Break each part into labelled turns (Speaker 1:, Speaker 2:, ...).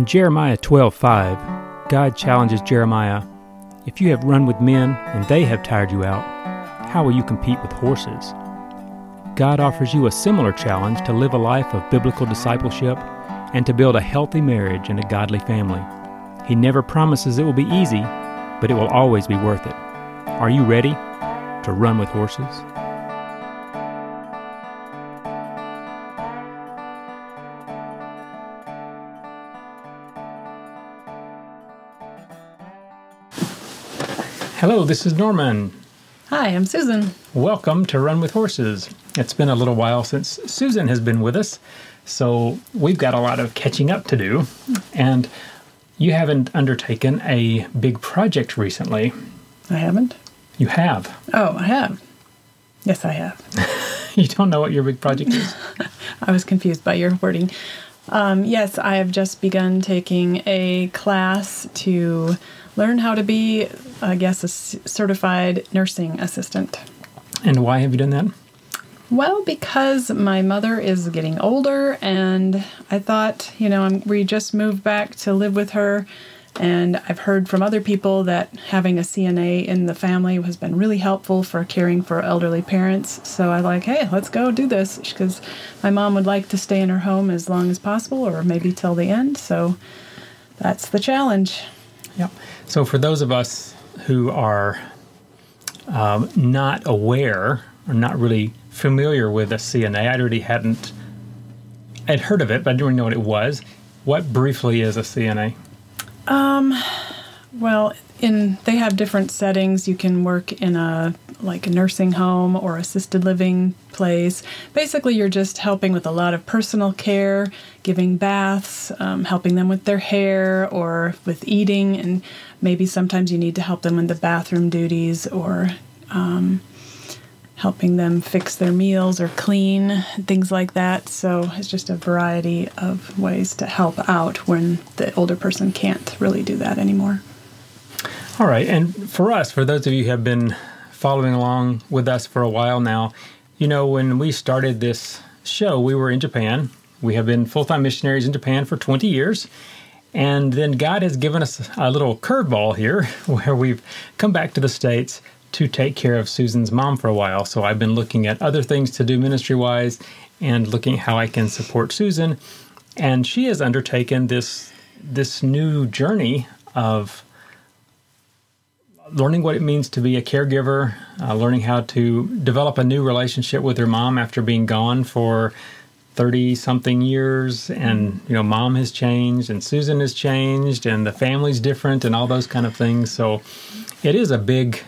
Speaker 1: In Jeremiah 12:5, God challenges Jeremiah, "If you have run with men and they have tired you out, how will you compete with horses?" God offers you a similar challenge to live a life of biblical discipleship and to build a healthy marriage and a godly family. He never promises it will be easy, but it will always be worth it. Are you ready to run with horses? Hello, this is Norman.
Speaker 2: Hi, I'm Susan.
Speaker 1: Welcome to Run with Horses. It's been a little while since Susan has been with us, so we've got a lot of catching up to do. And you haven't undertaken a big project recently.
Speaker 2: I haven't?
Speaker 1: You have.
Speaker 2: Oh, I have. Yes, I have.
Speaker 1: you don't know what your big project is?
Speaker 2: I was confused by your wording. Um, yes, I have just begun taking a class to learn how to be, I guess, a certified nursing assistant.
Speaker 1: And why have you done that?
Speaker 2: Well, because my mother is getting older, and I thought, you know, I'm, we just moved back to live with her, and I've heard from other people that having a CNA in the family has been really helpful for caring for elderly parents. So I like, hey, let's go do this because my mom would like to stay in her home as long as possible, or maybe till the end. So that's the challenge.
Speaker 1: Yep. So for those of us who are um, not aware or not really familiar with a CNA, I already hadn't. I'd heard of it, but I didn't know what it was. What briefly is a CNA?
Speaker 2: Um, well, in they have different settings. You can work in a like a nursing home or assisted living place. Basically, you're just helping with a lot of personal care, giving baths, um, helping them with their hair or with eating, and maybe sometimes you need to help them in the bathroom duties or um, helping them fix their meals or clean, things like that. So it's just a variety of ways to help out when the older person can't really do that anymore.
Speaker 1: All right. And for us, for those of you who have been following along with us for a while now, you know, when we started this show, we were in Japan. We have been full time missionaries in Japan for 20 years. And then God has given us a little curveball here where we've come back to the States to take care of Susan's mom for a while. So I've been looking at other things to do ministry wise and looking how I can support Susan. And she has undertaken this this new journey of learning what it means to be a caregiver, uh, learning how to develop a new relationship with her mom after being gone for 30 something years and you know mom has changed and Susan has changed and the family's different and all those kind of things so it is a big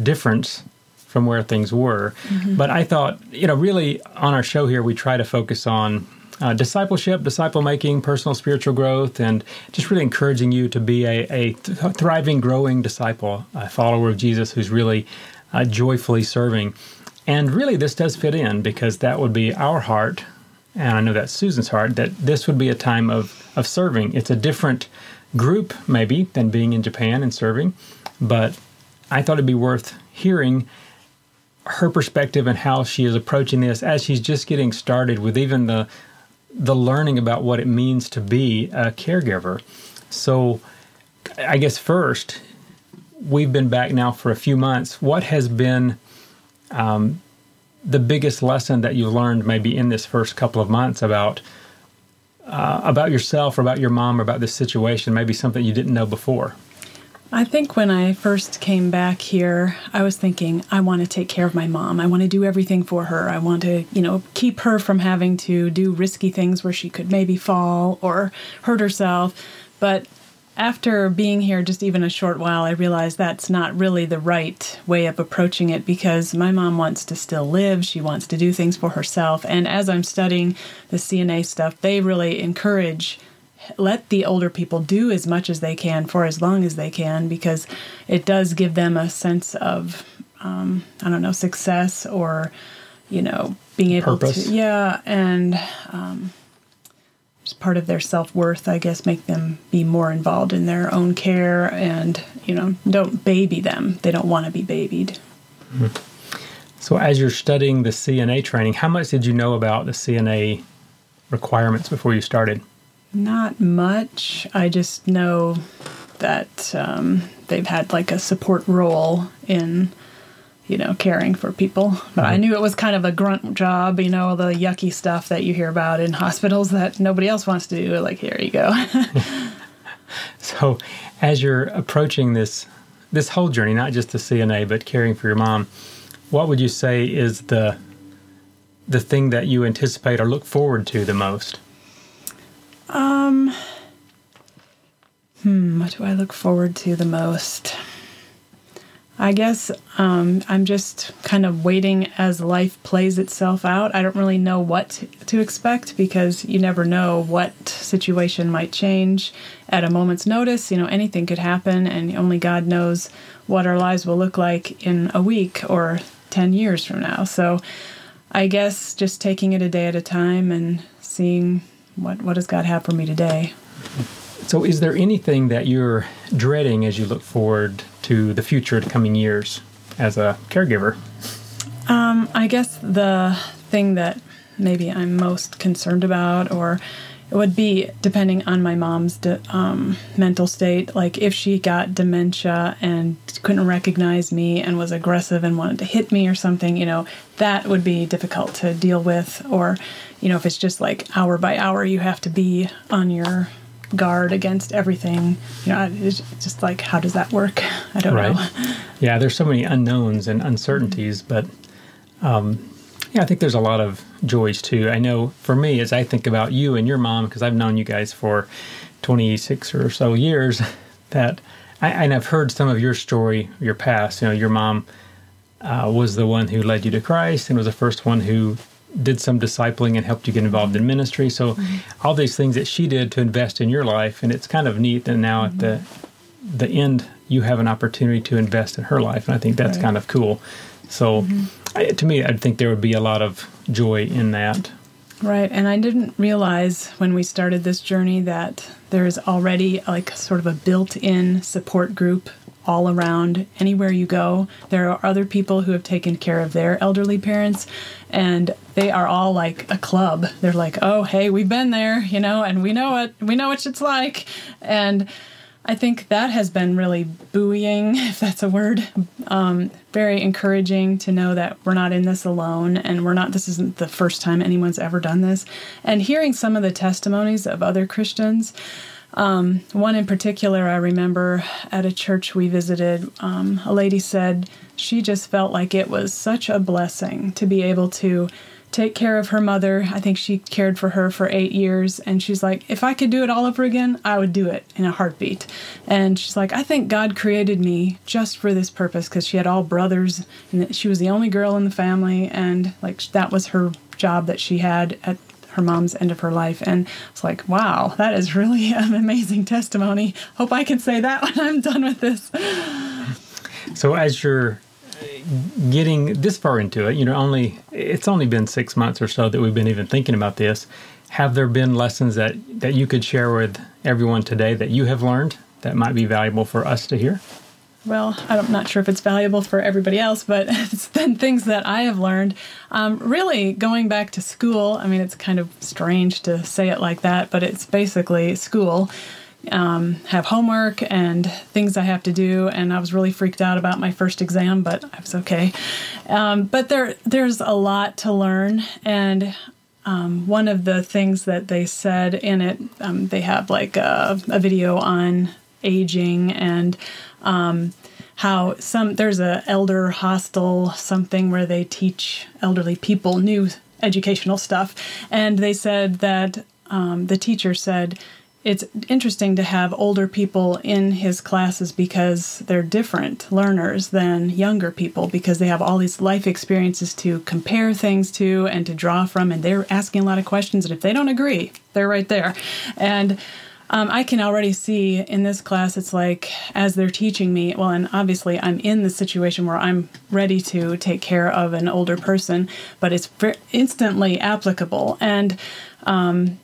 Speaker 1: difference from where things were mm-hmm. but I thought you know really on our show here we try to focus on uh, discipleship, disciple making, personal spiritual growth, and just really encouraging you to be a, a th- thriving, growing disciple, a follower of Jesus who's really uh, joyfully serving. And really, this does fit in because that would be our heart, and I know that's Susan's heart, that this would be a time of, of serving. It's a different group, maybe, than being in Japan and serving, but I thought it'd be worth hearing her perspective and how she is approaching this as she's just getting started with even the the learning about what it means to be a caregiver. So, I guess first, we've been back now for a few months. What has been um, the biggest lesson that you've learned, maybe in this first couple of months, about uh, about yourself, or about your mom, or about this situation? Maybe something you didn't know before.
Speaker 2: I think when I first came back here, I was thinking, I want to take care of my mom. I want to do everything for her. I want to, you know, keep her from having to do risky things where she could maybe fall or hurt herself. But after being here just even a short while, I realized that's not really the right way of approaching it because my mom wants to still live. She wants to do things for herself. And as I'm studying the CNA stuff, they really encourage let the older people do as much as they can for as long as they can because it does give them a sense of um, I don't know success or you know being able
Speaker 1: Purpose.
Speaker 2: to yeah and um, it's part of their self worth I guess make them be more involved in their own care and you know don't baby them they don't want to be babied.
Speaker 1: Mm-hmm. So as you're studying the CNA training, how much did you know about the CNA requirements before you started?
Speaker 2: Not much. I just know that um, they've had like a support role in, you know, caring for people. But I knew it was kind of a grunt job, you know, the yucky stuff that you hear about in hospitals that nobody else wants to do. Like, here you go.
Speaker 1: So, as you're approaching this this whole journey, not just the CNA, but caring for your mom, what would you say is the the thing that you anticipate or look forward to the most?
Speaker 2: Um, hmm, what do I look forward to the most? I guess um, I'm just kind of waiting as life plays itself out. I don't really know what to expect because you never know what situation might change at a moment's notice. You know, anything could happen, and only God knows what our lives will look like in a week or 10 years from now. So I guess just taking it a day at a time and seeing what, what does God have for me today.
Speaker 1: So, is there anything that you're dreading as you look forward to the future, the coming years, as a caregiver?
Speaker 2: Um, I guess the thing that maybe I'm most concerned about, or it would be depending on my mom's de- um, mental state. Like if she got dementia and couldn't recognize me and was aggressive and wanted to hit me or something, you know, that would be difficult to deal with. Or, you know, if it's just like hour by hour, you have to be on your guard against everything. You know, it's just like, how does that work? I don't
Speaker 1: Right.
Speaker 2: know.
Speaker 1: Yeah, there's so many unknowns and uncertainties, but um, yeah, I think there's a lot of joys too. I know for me, as I think about you and your mom, because I've known you guys for 26 or so years, that I, and I've heard some of your story, your past. You know, your mom uh, was the one who led you to Christ and was the first one who did some discipling and helped you get involved in ministry. So all these things that she did to invest in your life, and it's kind of neat that now at the mm-hmm. the end you have an opportunity to invest in her life, and I think that's
Speaker 2: Right.
Speaker 1: kind of cool. So mm-hmm. I, to me, I think there would be a lot of joy in that.
Speaker 2: Right, and I didn't realize when we started this journey that there's already like sort of a built-in support group all around anywhere you go. There are other people who have taken care of their elderly parents and they are all like a club. They're like, "Oh, hey, we've been there, you know, and we know it. We know what it's like." And I think that has been really buoying, if that's a word. Um, very encouraging to know that we're not in this alone and we're not, this isn't the first time anyone's ever done this. And hearing some of the testimonies of other Christians, um, one in particular, I remember at a church we visited, um, a lady said she just felt like it was such a blessing to be able to take care of her mother. I think she cared for her for eight years. And she's like, if I could do it all over again, I would do it in a heartbeat. And she's like, I think God created me just for this purpose because she had all brothers and she was the only girl in the family. And like that was her job that she had at her mom's end of her life. And it's like, wow, that is really an amazing testimony. Hope I can say that when I'm done with this.
Speaker 1: So as you're uh, getting this far into it, you know, only it's only been six months or so that we've been even thinking about this. Have there been lessons that that you could share with everyone today that you have learned that might be valuable for us to hear?
Speaker 2: Well, I'm not sure if it's valuable for everybody else, but it's been things that I have learned. Um, really, going back to school, I mean, it's kind of strange to say it like that, but it's basically school. Um, have homework and things I have to do, and I was really freaked out about my first exam, but I was okay. Um, but there, there's a lot to learn, and um, one of the things that they said in it, um, they have like a, a video on aging and um, how some there's a elder hostel something where they teach elderly people new educational stuff, and they said that um, the teacher said it's interesting to have older people in his classes because they're different learners than younger people because they have all these life experiences to compare things to and to draw from and they're asking a lot of questions and if they don't agree they're right there. And um, I can already see in this class, it's like as they're teaching me, well, and obviously I'm in the situation where I'm ready to take care of an older person, but it's instantly applicable. And um,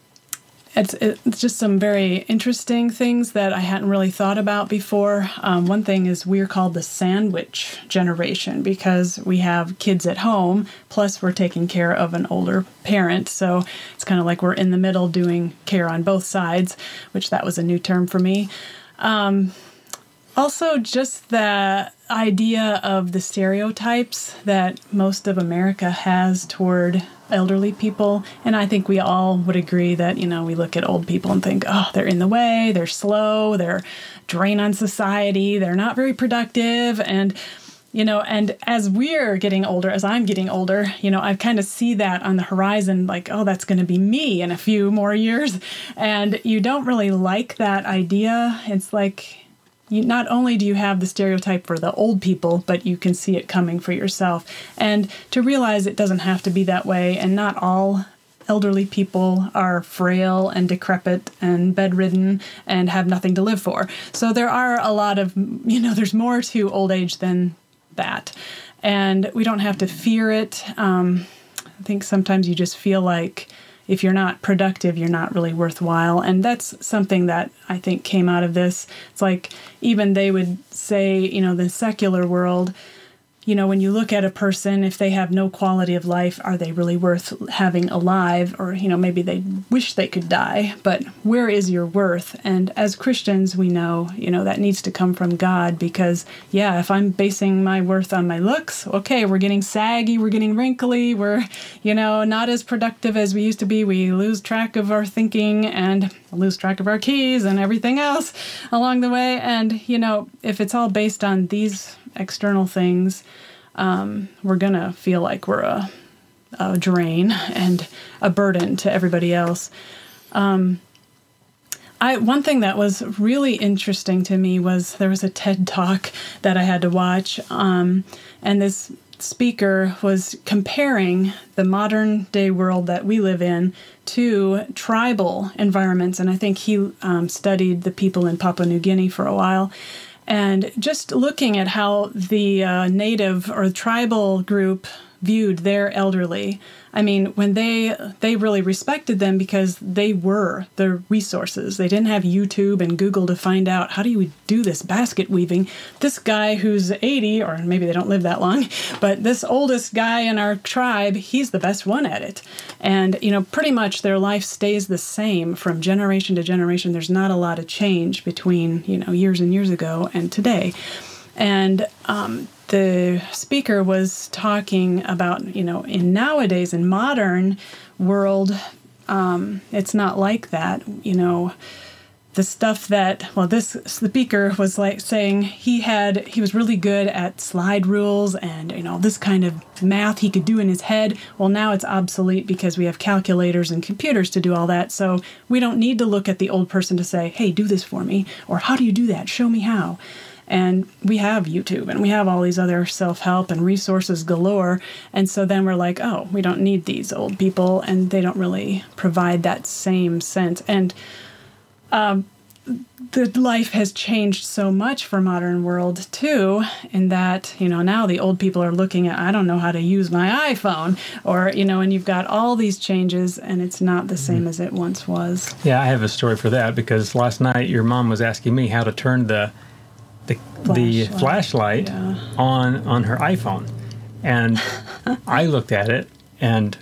Speaker 2: it's, it's just some very interesting things that I hadn't really thought about before. Um, one thing is we're called the sandwich generation because we have kids at home, plus we're taking care of an older parent. So it's kind of like we're in the middle doing care on both sides, which that was a new term for me. Um, also, just the idea of the stereotypes that most of America has toward elderly people. And I think we all would agree that, you know, we look at old people and think, oh, they're in the way, they're slow, they're drain on society, they're not very productive. And, you know, and as we're getting older, as I'm getting older, you know, I kind of see that on the horizon, like, oh, that's going to be me in a few more years. And you don't really like that idea. It's like, you, not only do you have the stereotype for the old people, but you can see it coming for yourself. And to realize it doesn't have to be that way, and not all elderly people are frail and decrepit and bedridden and have nothing to live for. So there are a lot of, you know, there's more to old age than that. And we don't have to fear it. Um, I think sometimes you just feel like, if you're not productive, you're not really worthwhile. And that's something that I think came out of this. It's like even they would say, you know, the secular world, you know, when you look at a person, if they have no quality of life, are they really worth having alive? Or, you know, maybe they wish they could die, but where is your worth? And as Christians, we know, you know, that needs to come from God because, yeah, if I'm basing my worth on my looks, okay, we're getting saggy, we're getting wrinkly, we're, you know, not as productive as we used to be. We lose track of our thinking and lose track of our keys and everything else along the way. And, you know, if it's all based on these external things, um, we're gonna feel like we're a, a, drain and a burden to everybody else. Um, I one thing that was really interesting to me was there was a TED talk that I had to watch, um, and this speaker was comparing the modern day world that we live in to tribal environments, and I think he um, studied the people in Papua New Guinea for a while. And just looking at how the uh, native or tribal group viewed their elderly. I mean, when they they really respected them because they were the resources. They didn't have YouTube and Google to find out how do you do this basket weaving. This guy who's 80 or maybe they don't live that long, but this oldest guy in our tribe, he's the best one at it. And you know, pretty much their life stays the same from generation to generation. There's not a lot of change between, you know, years and years ago and today. And um, the speaker was talking about, you know, in nowadays, in modern world, um, it's not like that. You know, the stuff that well, this speaker was like saying he had he was really good at slide rules and you know this kind of math he could do in his head. Well, now it's obsolete because we have calculators and computers to do all that. So we don't need to look at the old person to say, "Hey, do this for me," or "How do you do that? Show me how." And we have YouTube and we have all these other self help and resources galore. And so then we're like, oh, we don't need these old people, and they don't really provide that same sense. And um, the life has changed so much for modern world too in that you know now the old people are looking at i don't know how to use my iphone or you know and you've got all these changes and it's not the same mm-hmm. as it once was
Speaker 1: yeah i have a story for that because last night your mom was asking me how to turn the the flashlight. the flashlight yeah. on on her iPhone, and I looked at it and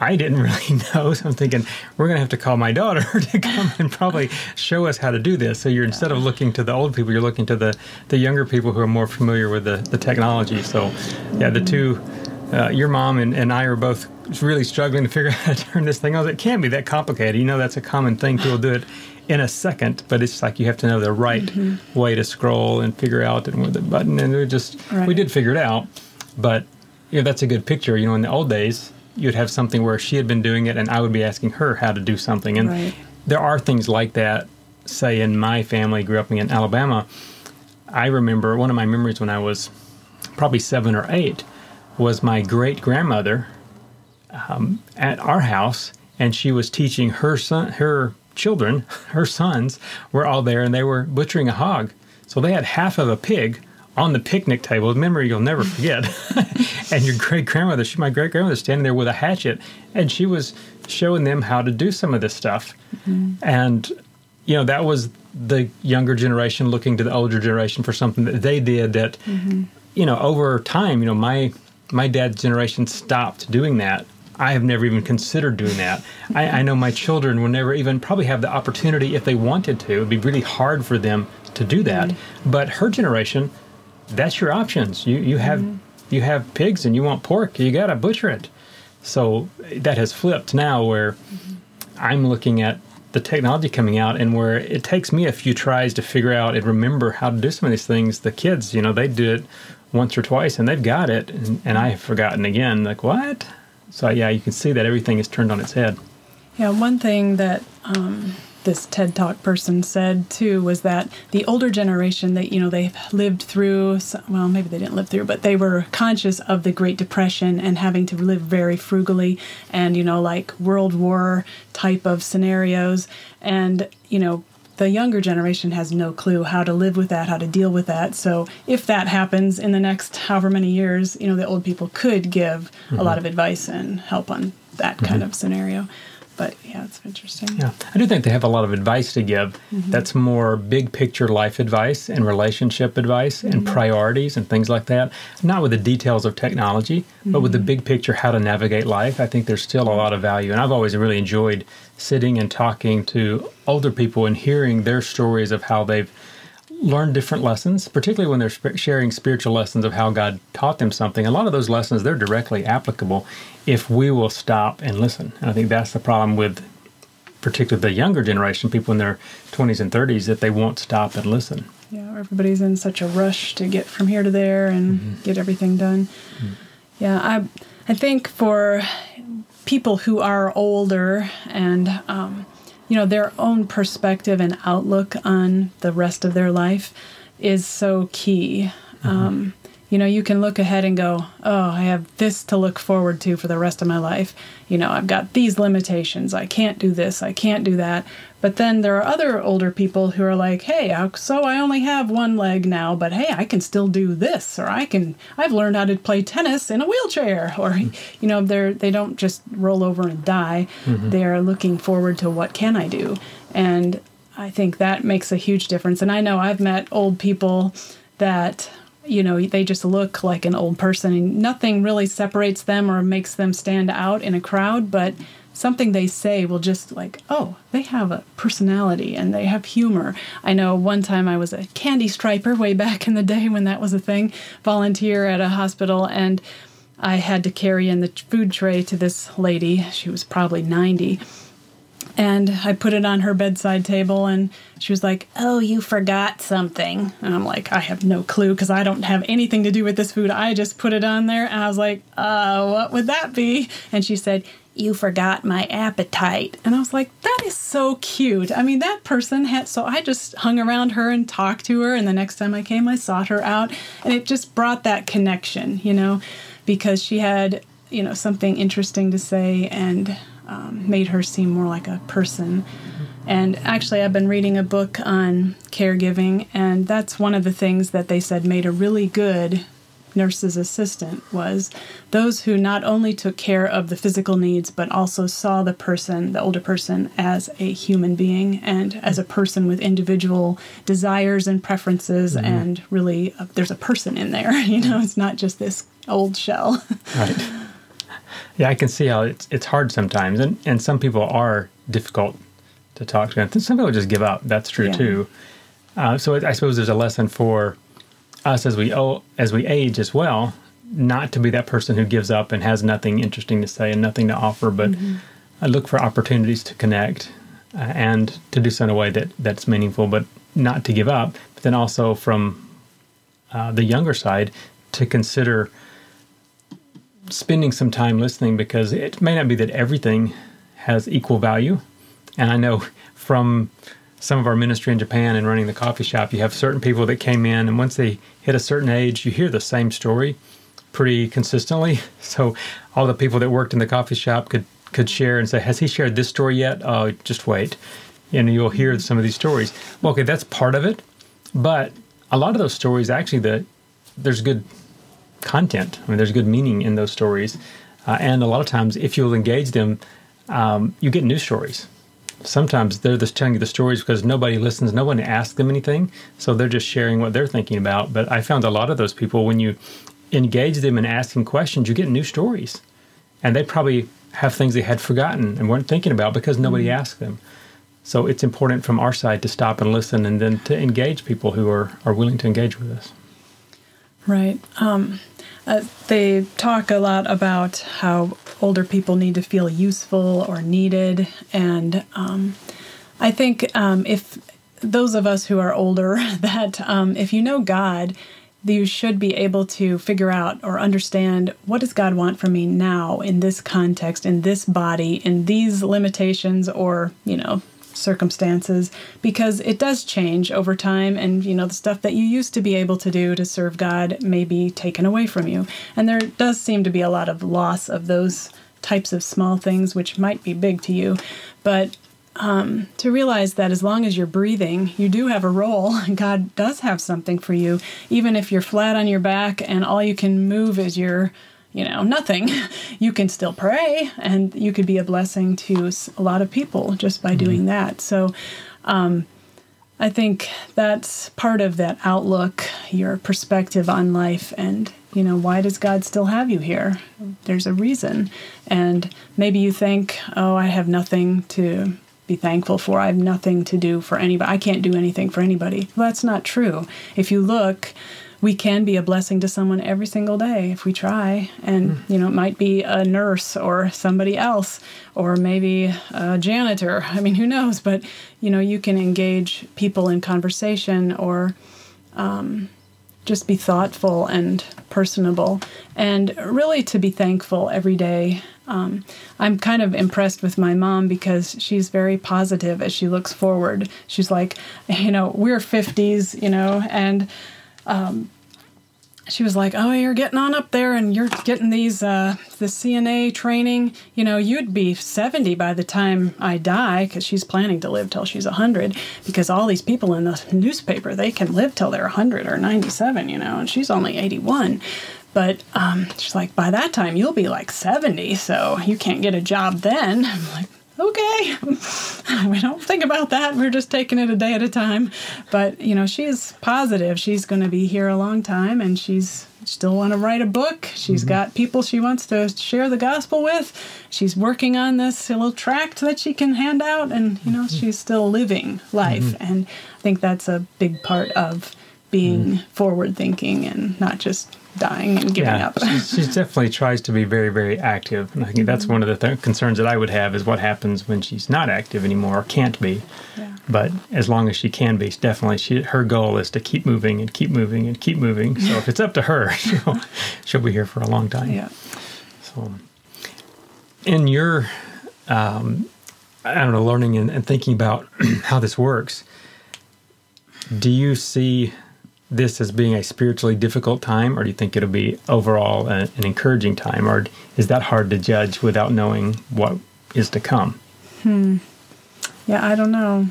Speaker 1: I didn't really know. So I'm thinking we're going to have to call my daughter to come and probably show us how to do this. So you're instead of looking to the old people, you're looking to the the younger people who are more familiar with the the technology. So yeah, the mm. two. Uh, your mom and, and I are both really struggling to figure out how to turn this thing on. It can't be that complicated. You know, that's a common thing. People do it in a second, but it's like you have to know the right mm-hmm. way to scroll and figure out and with the button. And we just right. we did figure it out, but yeah, that's a good picture. You know, in the old days, you'd have something where she had been doing it, and I would be asking her how to do something. And right. there are things like that. Say in my family, grew up in Alabama. I remember one of my memories when I was probably seven or eight was my great grandmother um, at our house, and she was teaching her son, her children, her sons, were all there and they were butchering a hog. So they had half of a pig on the picnic table, a memory you'll never forget. and your great grandmother, she, my great grandmother, standing there with a hatchet, and she was showing them how to do some of this stuff. Mm-hmm. And you know that was the younger generation looking to the older generation for something that they did that mm-hmm. you know over time you know my my dad's generation stopped doing that i have never even considered doing that I, I, know my children will never even probably have the opportunity if they wanted to it'd be really hard for them to do that mm-hmm. but her generation that's your options you you have mm-hmm. you have pigs and you want pork you got to butcher it so that has flipped now where mm-hmm. i'm looking at the technology coming out and where it takes me a few tries to figure out and remember how to do some of these things. The kids, you know, they do it once or twice and they've got it, and, and I have forgotten again. Like, what? So, yeah, you can see that everything is turned on its head.
Speaker 2: Yeah, one thing that um, this TED Talk person said too was that the older generation that you know they've lived through well maybe they didn't live through but they were conscious of the Great Depression and having to live very frugally and you know like World War type of scenarios and you know the younger generation has no clue how to live with that, how to deal with that. So if that happens in the next however many years, you know, the old people could give mm-hmm. a lot of advice and help on that mm-hmm. kind of scenario but yeah, it's interesting.
Speaker 1: Yeah, I do think they have a lot of advice to give. Mm-hmm. That's more big picture life advice and relationship advice mm-hmm. and priorities and things like that. Not with the details of technology, mm-hmm. but with the mm-hmm. big picture how to navigate life. I think there's still a lot of value, and I've always really enjoyed sitting and talking to older people and hearing their stories of how they've learn different lessons, particularly when they're sharing spiritual lessons of how God taught them something. A lot of those lessons they're directly applicable if we will stop and listen. And I think that's the problem with particularly the younger generation, people in their 20s and 30s, that they won't stop and listen.
Speaker 2: Yeah, everybody's in such a rush to get from here to there and mm-hmm. get everything done. Mm-hmm. Yeah, I I think for people who are older and um, you know, their own perspective and outlook on the rest of their life is so key. Mm-hmm. Um, you know, you can look ahead and go, oh, I have this to look forward to for the rest of my life. You know, I've got these limitations. I can't do this. I can't do that. But then there are other older people who are like, hey, so I only have one leg now, but hey, I can still do this, or I can, I've learned how to play tennis in a wheelchair, or, you know, they're, they don't just roll over and die. Mm-hmm. They're looking forward to what can I do. And I think that makes a huge difference. And I know I've met old people that you know they just look like an old person and nothing really separates them or makes them stand out in a crowd but something they say will just like oh they have a personality and they have humor i know one time i was a candy striper way back in the day when that was a thing volunteer at a hospital and i had to carry in the food tray to this lady she was probably 90 and I put it on her bedside table, and she was like, Oh, you forgot something. And I'm like, I have no clue because I don't have anything to do with this food. I just put it on there. And I was like, Uh, what would that be? And she said, You forgot my appetite. And I was like, That is so cute. I mean, that person had, so I just hung around her and talked to her. And the next time I came, I sought her out. And it just brought that connection, you know, because she had, you know, something interesting to say. And, um, made her seem more like a person. And actually, I've been reading a book on caregiving, and that's one of the things that they said made a really good nurse's assistant was those who not only took care of the physical needs but also saw the person the older person as a human being and as a person with individual desires and preferences mm-hmm. and really uh, there's a person in there you know it's not just this old shell
Speaker 1: right yeah, I can see how it's it's hard sometimes, and and some people are difficult to talk to. And some people just give up. That's true yeah. too. Uh, so I suppose there's a lesson for us as we as we age as well, not to be that person who gives up and has nothing interesting to say and nothing to offer, but mm-hmm. I look for opportunities to connect uh, and to do so in a way that that's meaningful, but not to give up. But then also from uh, the younger side to consider spending some time listening because it may not be that everything has equal value. And I know from some of our ministry in Japan and running the coffee shop, you have certain people that came in, and once they hit a certain age, you hear the same story pretty consistently. So all the people that worked in the coffee shop could could share and say, "Has he shared this story yet?" Oh, just wait, and you'll hear some of these stories. Well, okay, that's part of it, but a lot of those stories actually the there's good content. I mean, there's good meaning in those stories, uh, and a lot of times, if you'll engage them, um, you get new stories. Sometimes they're just telling you the stories because nobody listens, no one asks them anything, so they're just sharing what they're thinking about. But I found a lot of those people when you engage them in asking questions, you get new stories, and they probably have things they had forgotten and weren't thinking about because nobody mm-hmm. asked them. So it's important from our side to stop and listen and then to engage people who are, are willing to engage with us.
Speaker 2: Right. Um, uh, they talk a lot about how older people need to feel useful or needed. And um, I think um, if those of us who are older, that um, if you know God, you should be able to figure out or understand what does God want from me now in this context, in this body, in these limitations, or, you know, circumstances because it does change over time and you know the stuff that you used to be able to do to serve God may be taken away from you. And there does seem to be a lot of loss of those types of small things which might be big to you. But um, to realize that as long as you're breathing, you do have a role. And God does have something for you, even if you're flat on your back and all you can move is your you know, nothing, you can still pray and you could be a blessing to a lot of people just by doing mm-hmm. that. So, um, I think that's part of that outlook, your perspective on life, and you know, why does God still have you here? There's a reason. And maybe you think, oh, I have nothing to be thankful for. I have nothing to do for anybody. I can't do anything for anybody. Well, that's not true. If you look, we can be a blessing to someone every single day if we try. And, mm. you know, it might be a nurse or somebody else, or maybe a janitor. I mean, who knows? But, you know, you can engage people in conversation or um, just be thoughtful and personable and really to be thankful every day. Um, I'm kind of impressed with my mom because she's very positive as she looks forward. She's like, you know, we're 50s, you know, and um, she was like, "Oh, you're getting on up there, and you're getting these uh, the CNA training. You know, you'd be 70 by the time I die, because she's planning to live till she's 100. Because all these people in the newspaper, they can live till they're 100 or 97. You know, and she's only 81. But um, she's like, by that time, you'll be like 70, so you can't get a job then. I'm like, okay, we don't think about that. We're just taking it a day at a time. But, you know, she's positive. She's going to be here a long time and she's still want to write a book. She's mm-hmm. got people she wants to share the gospel with. She's working on this little tract that she can hand out and, you know, mm-hmm. she's still living life. Mm-hmm. And I think that's a big part of being mm-hmm. forward thinking and not just dying and giving yeah, up.
Speaker 1: she, she, definitely tries to be very, very active. And I think mm-hmm. that's one of the th- concerns that I would have is what happens when she's not active anymore or can't be. Yeah. But as long as she can be, definitely she, her goal is to keep moving and keep moving and keep moving. So if it's up to her, she'll, she'll be here for a long time.
Speaker 2: Yeah.
Speaker 1: So in your, um, I don't know, learning and, and thinking about how this works, do you see this as being a spiritually difficult time, or do you think it'll be overall a, an encouraging time, or is that hard to judge without knowing what is to come?
Speaker 2: Hmm. Yeah, I don't know.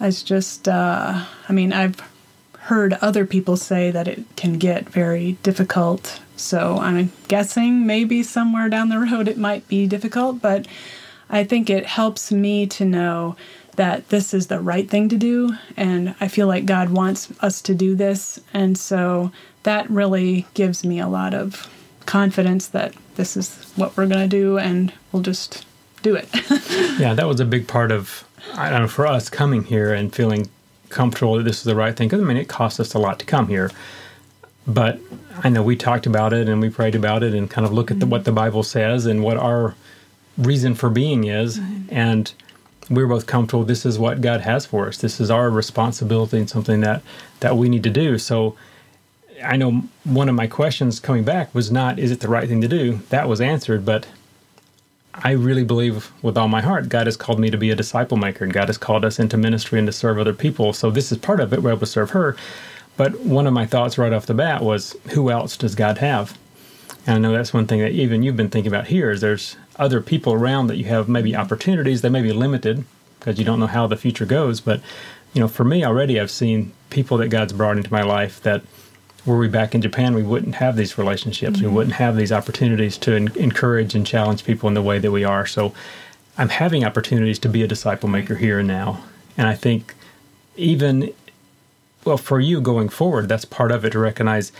Speaker 2: It's just, uh, I mean, I've heard other people say that it can get very difficult. So I'm guessing maybe somewhere down the road it might be difficult, but I think it helps me to know that this is the right thing to do. And I feel like God wants us to do this. And so that really gives me a lot of confidence that this is what we're going to do and we'll just do it.
Speaker 1: yeah, that was a big part of, I don't know, for us coming here and feeling comfortable that this is the right thing. Because, I mean, it cost us a lot to come here. But I know we talked about it and we prayed about it and kind of look at the, mm-hmm. what the Bible says and what our reason for being is. And we're both comfortable this is what God has for us. This is our responsibility and something that that we need to do. So I know one of my questions coming back was not is it the right thing to do? That was answered, but I really believe with all my heart God has called me to be a disciple maker and God has called us into ministry and to serve other people. So this is part of it. We're able to serve her. But one of my thoughts right off the bat was who else does God have? And I know that's one thing that even you've been thinking about here is there's other people around that you have maybe opportunities. They may be limited because you don't know how the future goes. But, you know, for me already, I've seen people that God's brought into my life that were we back in Japan, we wouldn't have these relationships. Mm-hmm. We wouldn't have these opportunities to en- encourage and challenge people in the way that we are. So I'm having opportunities to be a disciple maker here and now. And I think even, well, for you going forward, that's part of it to recognize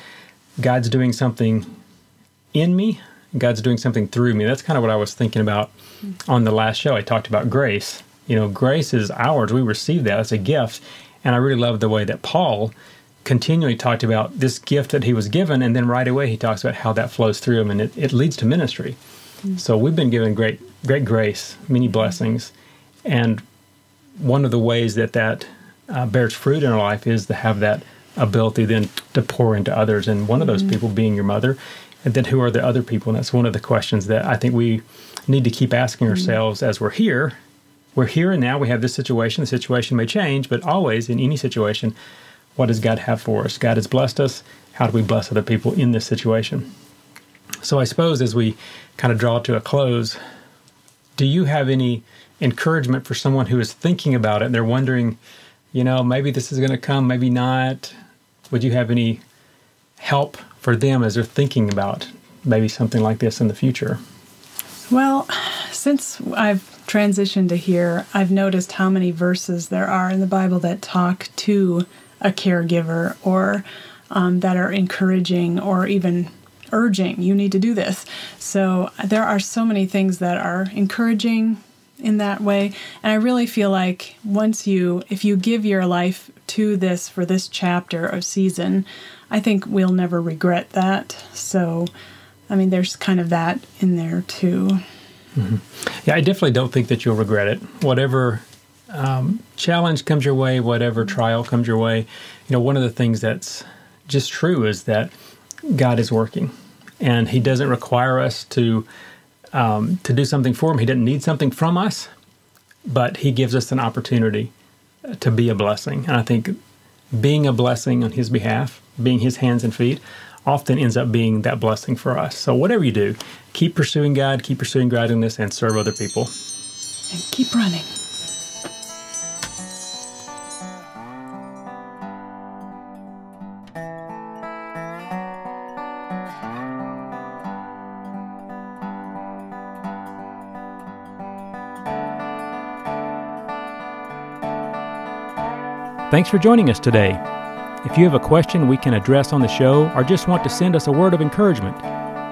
Speaker 1: God's doing something in me, God's doing something through me. That's kind of what I was thinking about on the last show. I talked about grace. You know, grace is ours. We receive that as a gift. And I really love the way that Paul continually talked about this gift that he was given, and then right away he talks about how that flows through him, and it, it leads to ministry. Mm-hmm. So we've been given great, great grace, many blessings, and one of the ways that that uh, bears fruit in our life is to have that ability then to pour into others, and one of those mm-hmm. people being your mother, and then who are the other people? And that's one of the questions that I think we need to keep asking mm-hmm. ourselves as we're here. We're here and now. We have this situation. The situation may change, but always in any situation, what does God have for us? God has blessed us. How do we bless other people in this situation? So I suppose as we kind of draw to a close, do you have any encouragement for someone who is thinking about it and they're wondering, you know, maybe this is going to come, maybe not? Would you have any help for them as they're thinking about maybe something like this in the future?
Speaker 2: Well, since I've transitioned to here, I've noticed how many verses there are in the Bible that talk to a caregiver or um, that are encouraging or even urging you need to do this so there are so many things that are encouraging in that way and i really feel like once you if you give your life to this for this chapter or season i think we'll never regret that so i mean there's kind of that in there too
Speaker 1: mm-hmm. yeah i definitely don't think that you'll regret it whatever um, challenge comes your way, whatever trial comes your way, you know, one of the things that's just true is that God is working, and He doesn't require us to um, to do something for Him. He doesn't need something from us, but He gives us an opportunity to be a blessing. And I think being a blessing on His behalf, being His hands and feet, often ends up being that blessing for us. So whatever you do, keep pursuing God, keep pursuing godliness, and serve other people.
Speaker 2: And keep running.
Speaker 1: Thanks for joining us today. If you have a question we can address on the show or just want to send us a word of encouragement,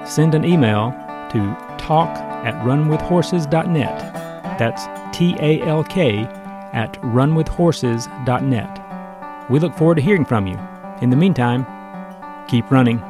Speaker 1: send an email to talk at runwithhorses.net. That's T A L K at runwithhorses.net. We look forward to hearing from you. In the meantime, keep running.